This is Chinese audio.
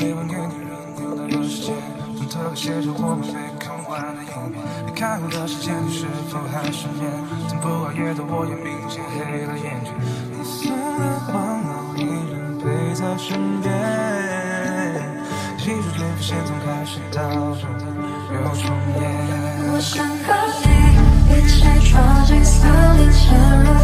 喜欢给女人真的时间床特还写着我们没看完的影片离开后的时间你是否还失眠从不熬夜的我也明显黑了眼圈你送的玩偶依然陪在身边记忆逐渐线从开始到终点又重演我想和你一起闯进森林潜入